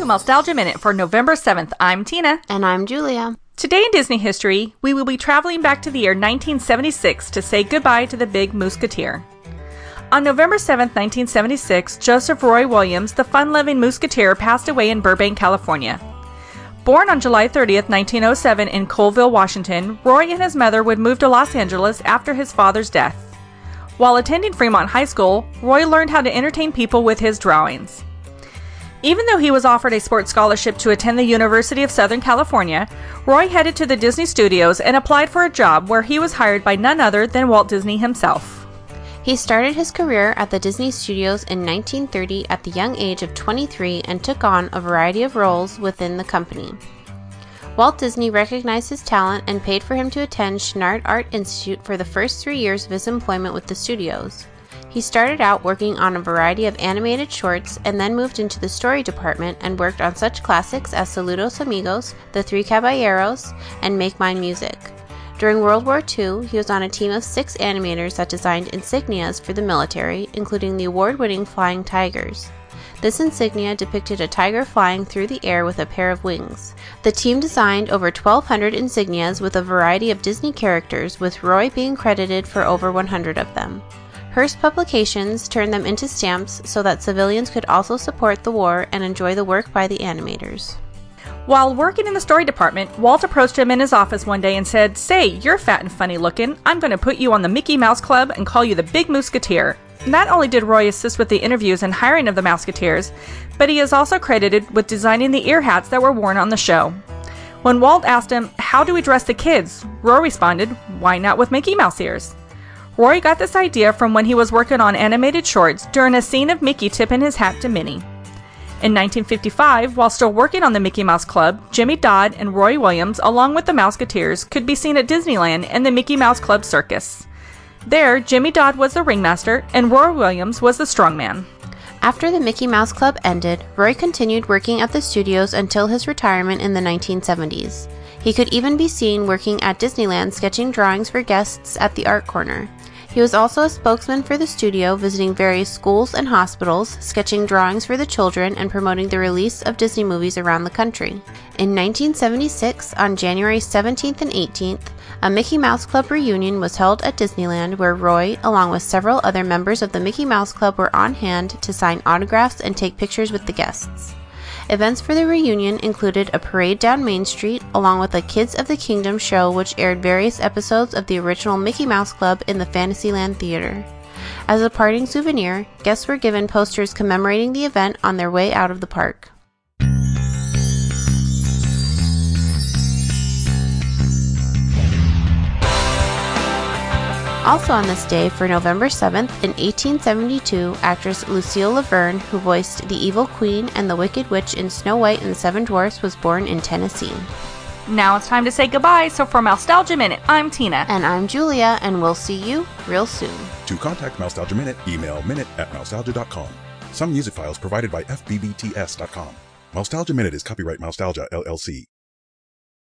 to Mousetalgia Minute for November 7th. I'm Tina. And I'm Julia. Today in Disney history, we will be traveling back to the year 1976 to say goodbye to the Big Mooseketeer. On November 7, 1976, Joseph Roy Williams, the fun loving musketeer, passed away in Burbank, California. Born on July 30, 1907, in Colville, Washington, Roy and his mother would move to Los Angeles after his father's death. While attending Fremont High School, Roy learned how to entertain people with his drawings. Even though he was offered a sports scholarship to attend the University of Southern California, Roy headed to the Disney Studios and applied for a job where he was hired by none other than Walt Disney himself. He started his career at the Disney Studios in 1930 at the young age of 23 and took on a variety of roles within the company. Walt Disney recognized his talent and paid for him to attend Chouinard Art Institute for the first three years of his employment with the studios. He started out working on a variety of animated shorts and then moved into the story department and worked on such classics as Saludos Amigos, The Three Caballeros, and Make Mine Music. During World War II, he was on a team of six animators that designed insignias for the military, including the award winning Flying Tigers. This insignia depicted a tiger flying through the air with a pair of wings. The team designed over 1,200 insignias with a variety of Disney characters, with Roy being credited for over 100 of them. Hearst Publications turned them into stamps so that civilians could also support the war and enjoy the work by the animators. While working in the story department, Walt approached him in his office one day and said, Say, you're fat and funny looking. I'm going to put you on the Mickey Mouse Club and call you the Big Mooseketeer. Not only did Roy assist with the interviews and hiring of the Mouseketeers, but he is also credited with designing the ear hats that were worn on the show. When Walt asked him, How do we dress the kids? Roy responded, Why not with Mickey Mouse ears? Roy got this idea from when he was working on animated shorts during a scene of Mickey tipping his hat to Minnie. In 1955, while still working on the Mickey Mouse Club, Jimmy Dodd and Roy Williams, along with the Mouseketeers, could be seen at Disneyland and the Mickey Mouse Club Circus. There, Jimmy Dodd was the ringmaster and Roy Williams was the strongman. After the Mickey Mouse Club ended, Roy continued working at the studios until his retirement in the 1970s. He could even be seen working at Disneyland sketching drawings for guests at the Art Corner. He was also a spokesman for the studio, visiting various schools and hospitals, sketching drawings for the children, and promoting the release of Disney movies around the country. In 1976, on January 17th and 18th, a Mickey Mouse Club reunion was held at Disneyland where Roy, along with several other members of the Mickey Mouse Club, were on hand to sign autographs and take pictures with the guests. Events for the reunion included a parade down Main Street, along with a Kids of the Kingdom show, which aired various episodes of the original Mickey Mouse Club in the Fantasyland Theater. As a parting souvenir, guests were given posters commemorating the event on their way out of the park. Also on this day, for November 7th, in 1872, actress Lucille La Verne, who voiced the evil queen and the wicked witch in Snow White and the Seven Dwarfs, was born in Tennessee. Now it's time to say goodbye, so for Mousetalgia Minute, I'm Tina. And I'm Julia, and we'll see you real soon. To contact Mousetalgia Minute, email minute at mousetalgia.com. Some music files provided by FBBTS.com. Mousetalgia Minute is copyright Mousetalgia, LLC.